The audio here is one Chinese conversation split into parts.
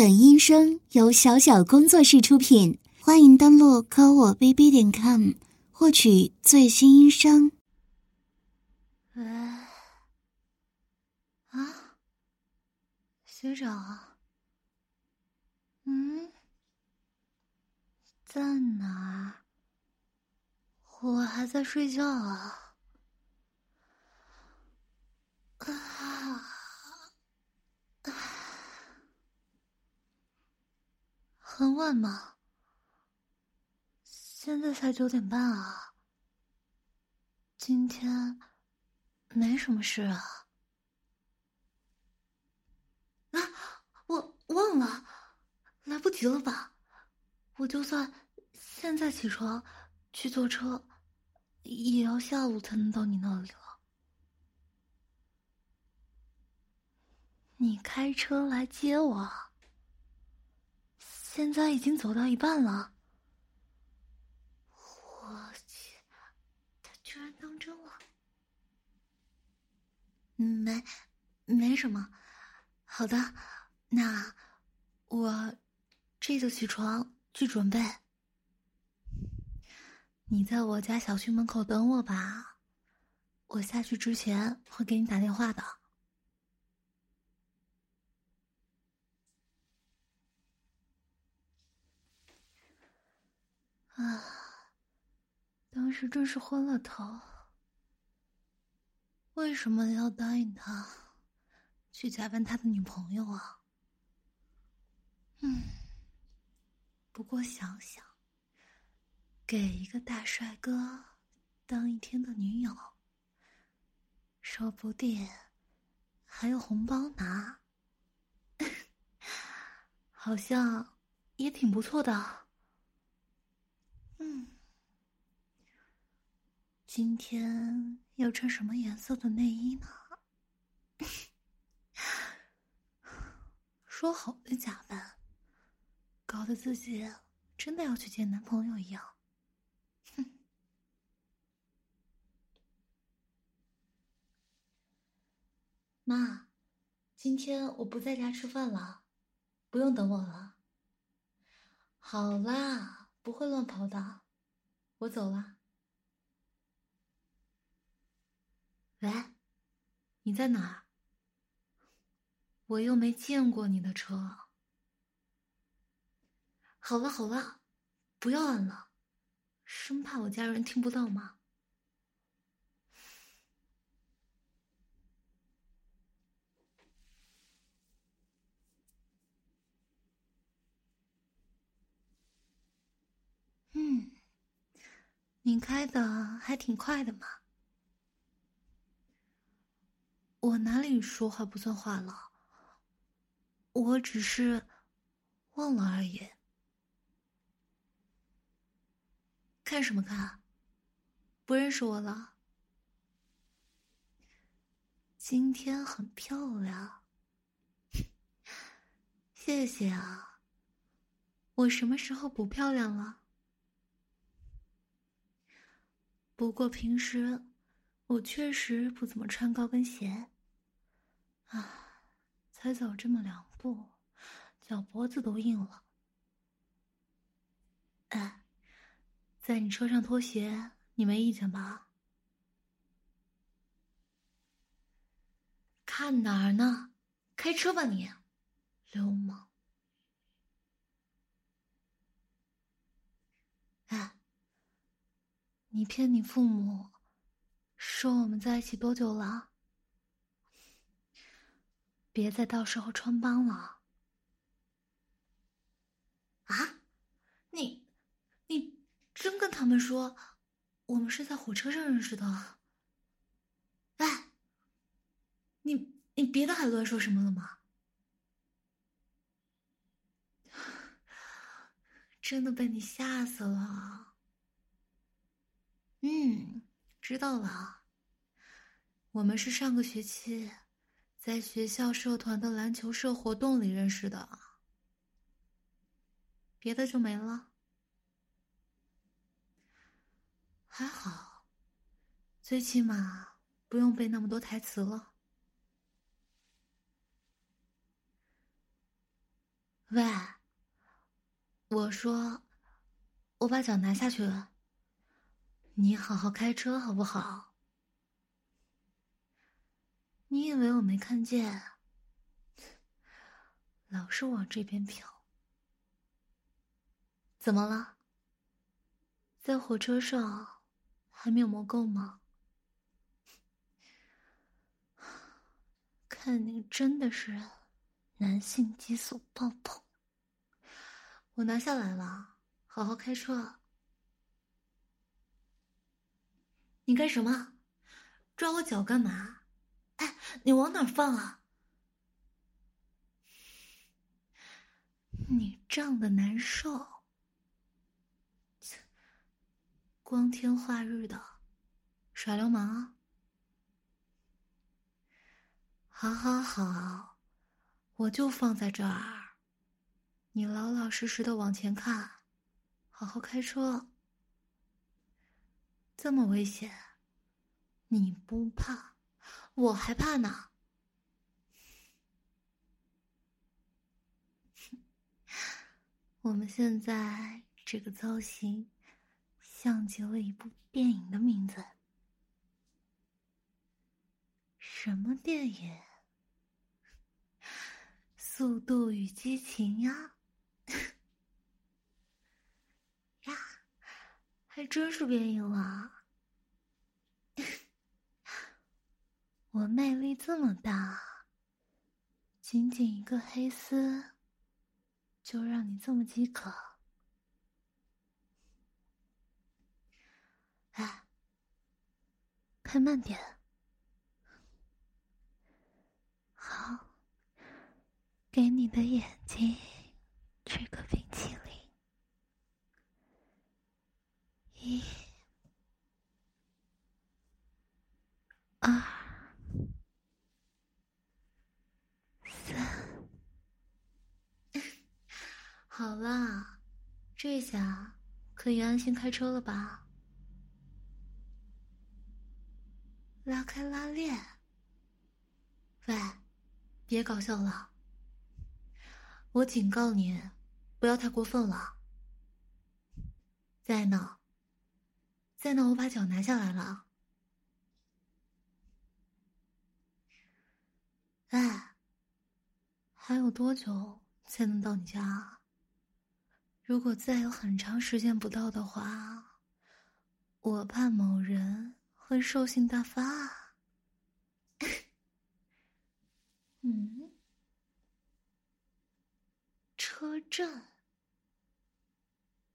本音声由小小工作室出品，欢迎登录科我 bb 点 com 获取最新音声。喂，啊，学长，嗯，在哪儿？我还在睡觉啊。啊，很晚吗？现在才九点半啊。今天没什么事啊。啊，我忘了，来不及了吧？我就算现在起床去坐车，也要下午才能到你那里了。你开车来接我，现在已经走到一半了。我去，他居然当真了。没，没什么。好的，那我这就起床去准备。你在我家小区门口等我吧，我下去之前会给你打电话的。啊！当时真是昏了头。为什么要答应他去假扮他的女朋友啊？嗯，不过想想，给一个大帅哥当一天的女友，说不定还有红包拿，好像也挺不错的。今天要穿什么颜色的内衣呢？说好的假扮，搞得自己真的要去见男朋友一样。哼！妈，今天我不在家吃饭了，不用等我了。好啦。不会乱跑的，我走了。喂，你在哪儿？我又没见过你的车。好了好了，不要按了，生怕我家人听不到吗？嗯，你开的还挺快的嘛。我哪里说话不算话了？我只是忘了而已。看什么看？不认识我了？今天很漂亮，谢谢啊。我什么时候不漂亮了？不过平时我确实不怎么穿高跟鞋，啊，才走这么两步，脚脖子都硬了。哎，在你车上脱鞋，你没意见吧？看哪儿呢？开车吧你，流氓！哎。你骗你父母，说我们在一起多久了？别再到时候穿帮了。啊，你，你真跟他们说我们是在火车上认识的？哎，你你别的还乱说什么了吗？真的被你吓死了。嗯，知道了。我们是上个学期在学校社团的篮球社活动里认识的，别的就没了。还好，最起码不用背那么多台词了。喂，我说，我把脚拿下去了。你好好开车好不好？你以为我没看见？老是往这边瞟，怎么了？在火车上还没有摸够吗？看你真的是男性激素爆棚。我拿下来了，好好开车。你干什么？抓我脚干嘛？哎，你往哪放啊？你胀的难受，光天化日的耍流氓？好好好，我就放在这儿，你老老实实的往前看，好好开车。这么危险，你不怕，我还怕呢。我们现在这个造型，像极了一部电影的名字。什么电影？《速度与激情》呀！呀！还真是变异了！我魅力这么大，仅仅一个黑丝，就让你这么饥渴？哎，开慢点。好，给你的眼睛吃个冰淇淋。一、二、好啦，这下可以安心开车了吧？拉开拉链。喂，别搞笑了，我警告你，不要太过分了。再闹。再闹，我把脚拿下来了。哎，还有多久才能到你家？如果再有很长时间不到的话，我怕某人会兽性大发。嗯，车站，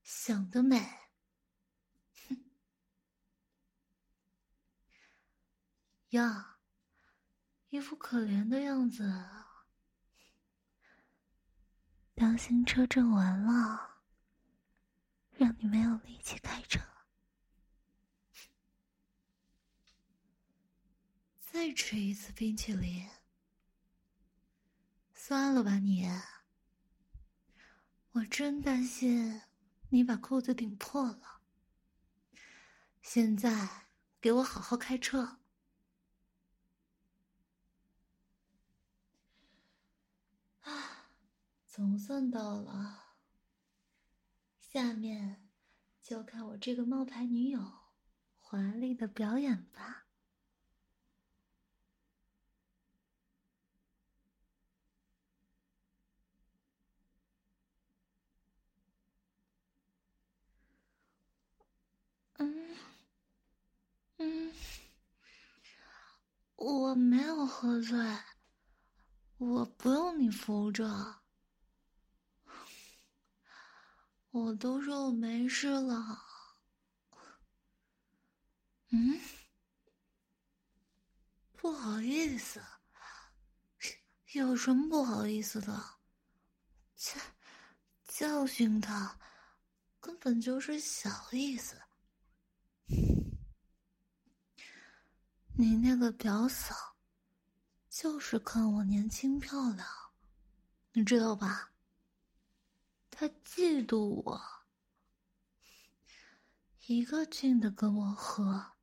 想得美。哼呀，一副可怜的样子。当心车震完了，让你没有力气开车。再吃一次冰淇淋，算了吧你。我真担心你把裤子顶破了。现在给我好好开车。啊总算到了，下面就看我这个冒牌女友华丽的表演吧。嗯嗯，我没有喝醉，我不用你扶着。我都说我没事了，嗯，不好意思，有什么不好意思的？教教训他，根本就是小意思。你那个表嫂，就是看我年轻漂亮，你知道吧？他嫉妒我，一个劲的跟我喝。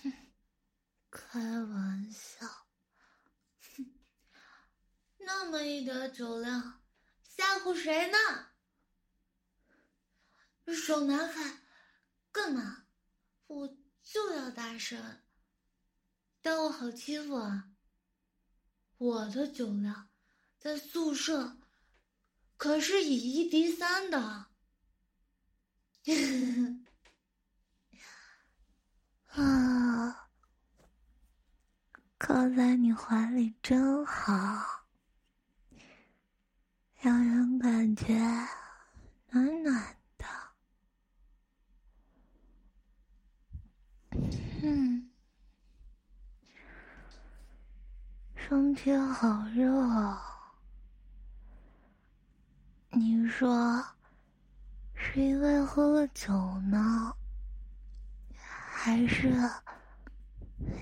哼，开玩笑。哼，那么一点酒量，吓唬谁呢？手拿开，干嘛？我就要大声，当我好欺负啊？我的酒量在宿舍可是以一敌三的。啊，靠在你怀里真好，让人感觉暖暖的。嗯，身体好热，你说是因为喝了酒呢？还是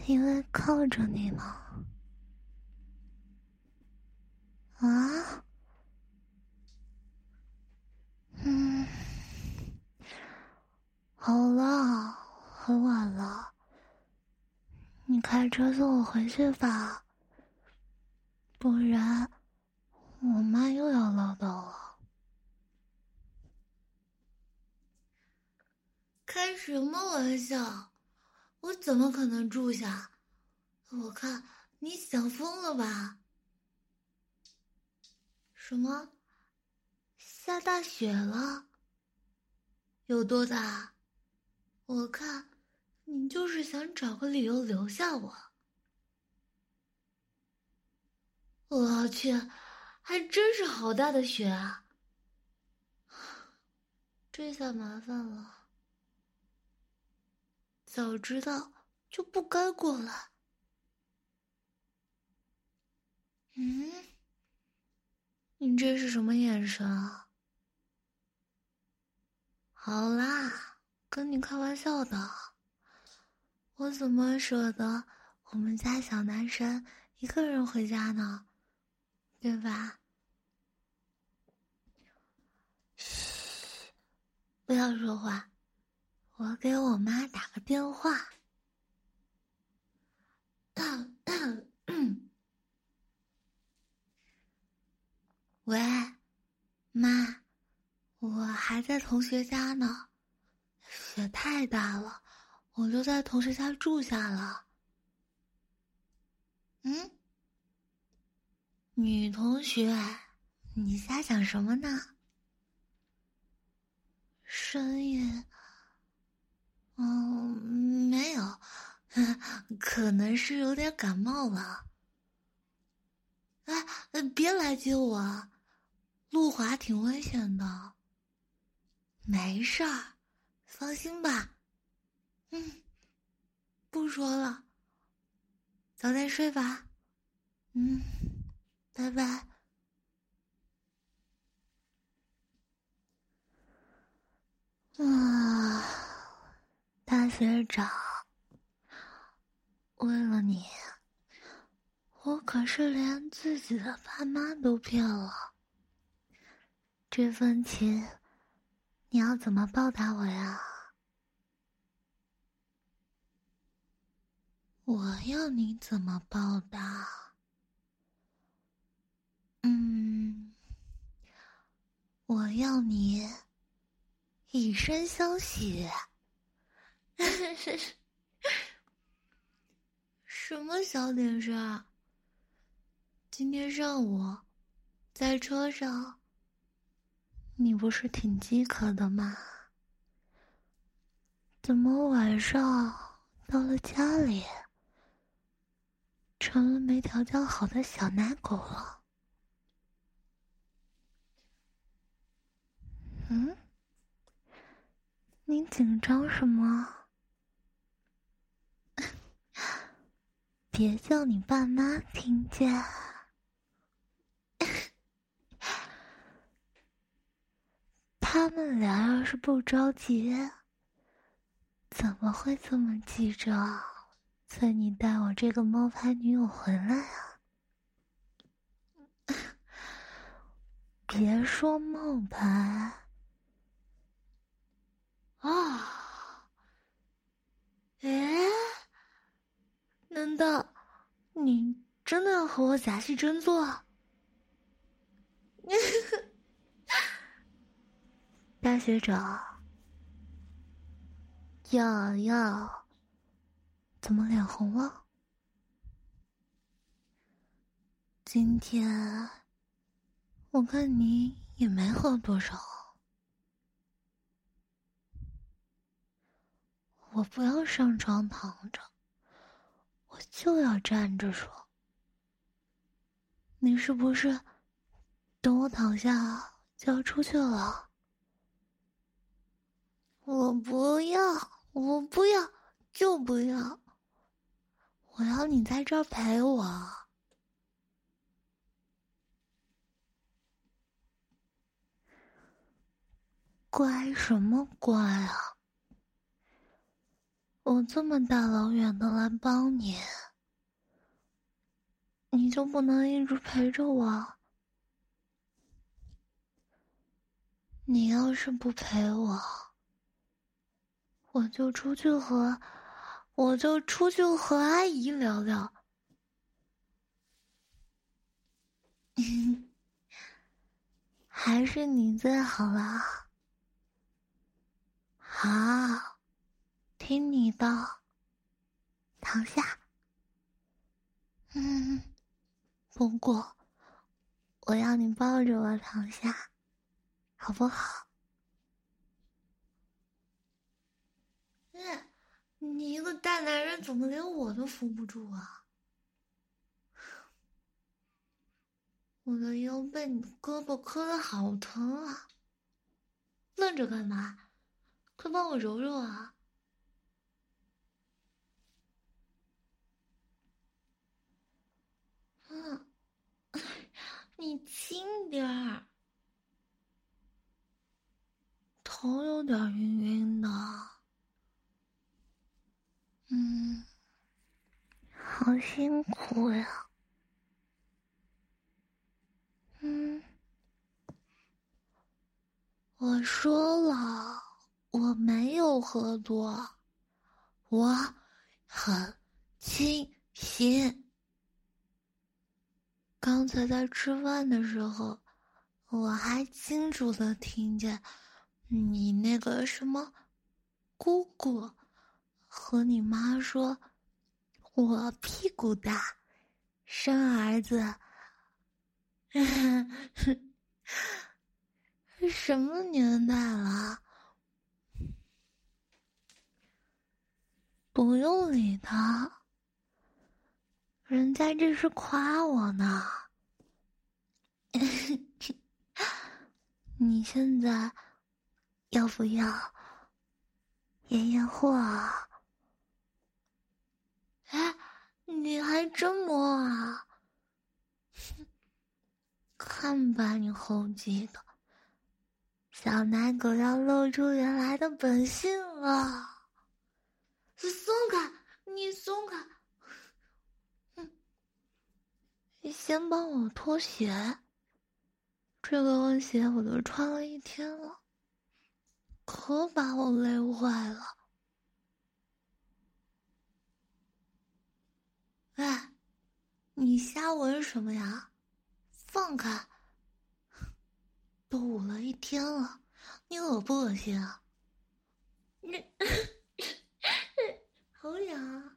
因为靠着你吗？啊？嗯，好了，很晚了，你开车送我回去吧，不然我妈又要唠叨了。开玩笑！我怎么可能住下？我看你想疯了吧？什么？下大雪了？有多大？我看你就是想找个理由留下我。我去，还真是好大的雪啊！这下麻烦了。早知道就不该过来。嗯，你这是什么眼神啊？好啦，跟你开玩笑的。我怎么舍得我们家小男生一个人回家呢？对吧？嘘，不要说话。我给我妈打个电话。喂，妈，我还在同学家呢，雪太大了，我就在同学家住下了。嗯，女同学，你瞎想什么呢？声音。嗯，没有，可能是有点感冒了。哎，别来接我，路滑挺危险的。没事儿，放心吧。嗯，不说了，早点睡吧。嗯，拜拜。啊。大学长，为了你，我可是连自己的爸妈都骗了。这份情，你要怎么报答我呀？我要你怎么报答？嗯，我要你以身相许。什么小点声？今天上午在车上，你不是挺饥渴的吗？怎么晚上到了家里，成了没调教好的小奶狗了？嗯？你紧张什么？别叫你爸妈听见。他们俩要是不着急，怎么会这么急着催你带我这个冒牌女友回来啊？别说冒牌啊！哎。难道你真的要和我假戏真做？大学长，要要，怎么脸红了？今天我看你也没喝多少，我不要上床躺着，我就要站着说。你是不是等我躺下就要出去了？我不要，我不要，就不要！我要你在这儿陪我。乖什么乖啊！我这么大老远的来帮你。你就不能一直陪着我？你要是不陪我，我就出去和，我就出去和阿姨聊聊。还是你最好了。好，听你的，躺下。嗯。不过，我要你抱着我躺下，好不好？嗯，你一个大男人怎么连我都扶不住啊？我的腰被你胳膊磕的好疼啊！愣着干嘛？快帮我揉揉啊！嗯。你轻点儿，头有点晕晕的。嗯，好辛苦呀。嗯，我说了，我没有喝多，我很清醒。刚才在吃饭的时候，我还清楚的听见你那个什么姑姑和你妈说：“我屁股大，生儿子。”什么年代了？不用理他。人家这是夸我呢，你现在要不要验验货？哎，你还真摸啊？哼 看把你猴急的，小奶狗要露出原来的本性了。松开，你松开。你你先帮我脱鞋，这个鞋我都穿了一天了，可把我累坏了。哎，你瞎闻什么呀？放开！都捂了一天了，你恶不恶心啊？你 好痒啊，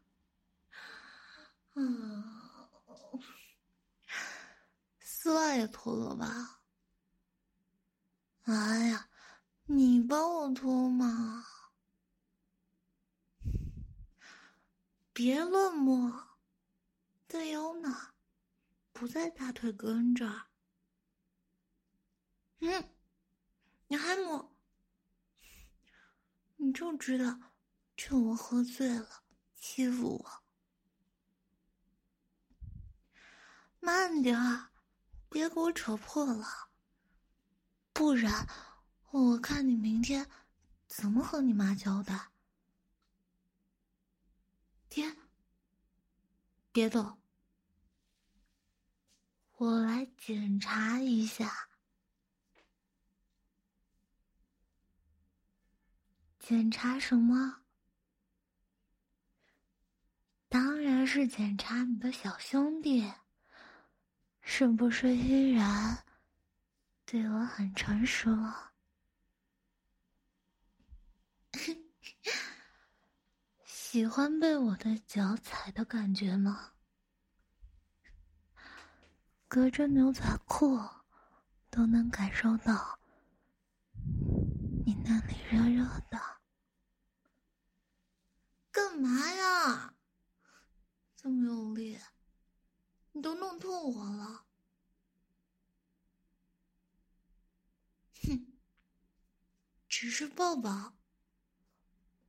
嗯。丝袜也脱了吧？哎呀，你帮我脱嘛！别乱摸，在腰呢，不在大腿根这儿。嗯，你还摸？你就知道趁我喝醉了欺负我。慢点儿。别给我扯破了，不然我看你明天怎么和你妈交代。爹，别动，我来检查一下。检查什么？当然是检查你的小兄弟。是不是依然对我很成熟？喜欢被我的脚踩的感觉吗？隔着牛仔裤都能感受到。你那里热热的。干嘛呀？这么用力。你都弄痛我了。哼，只是抱抱，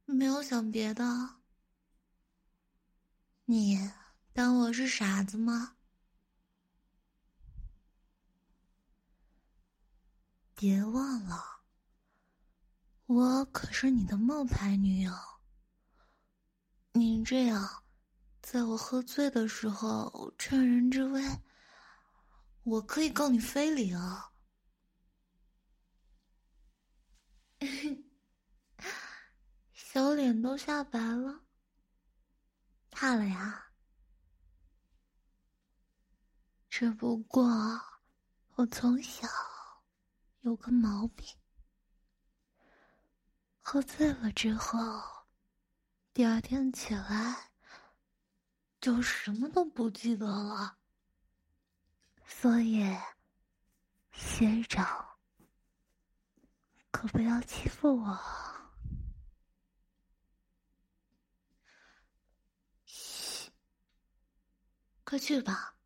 没有想别的。你当我是傻子吗？别忘了，我可是你的冒牌女友。你这样。在我喝醉的时候趁人之危，我可以告你非礼啊！小脸都吓白了，怕了呀？只不过我从小有个毛病，喝醉了之后，第二天起来。就什么都不记得了，所以学长可不要欺负我。嘘，快去吧，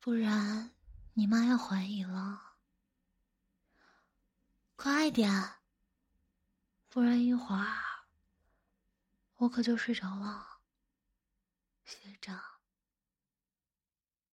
不然你妈要怀疑了。快点，不然一会儿我可就睡着了。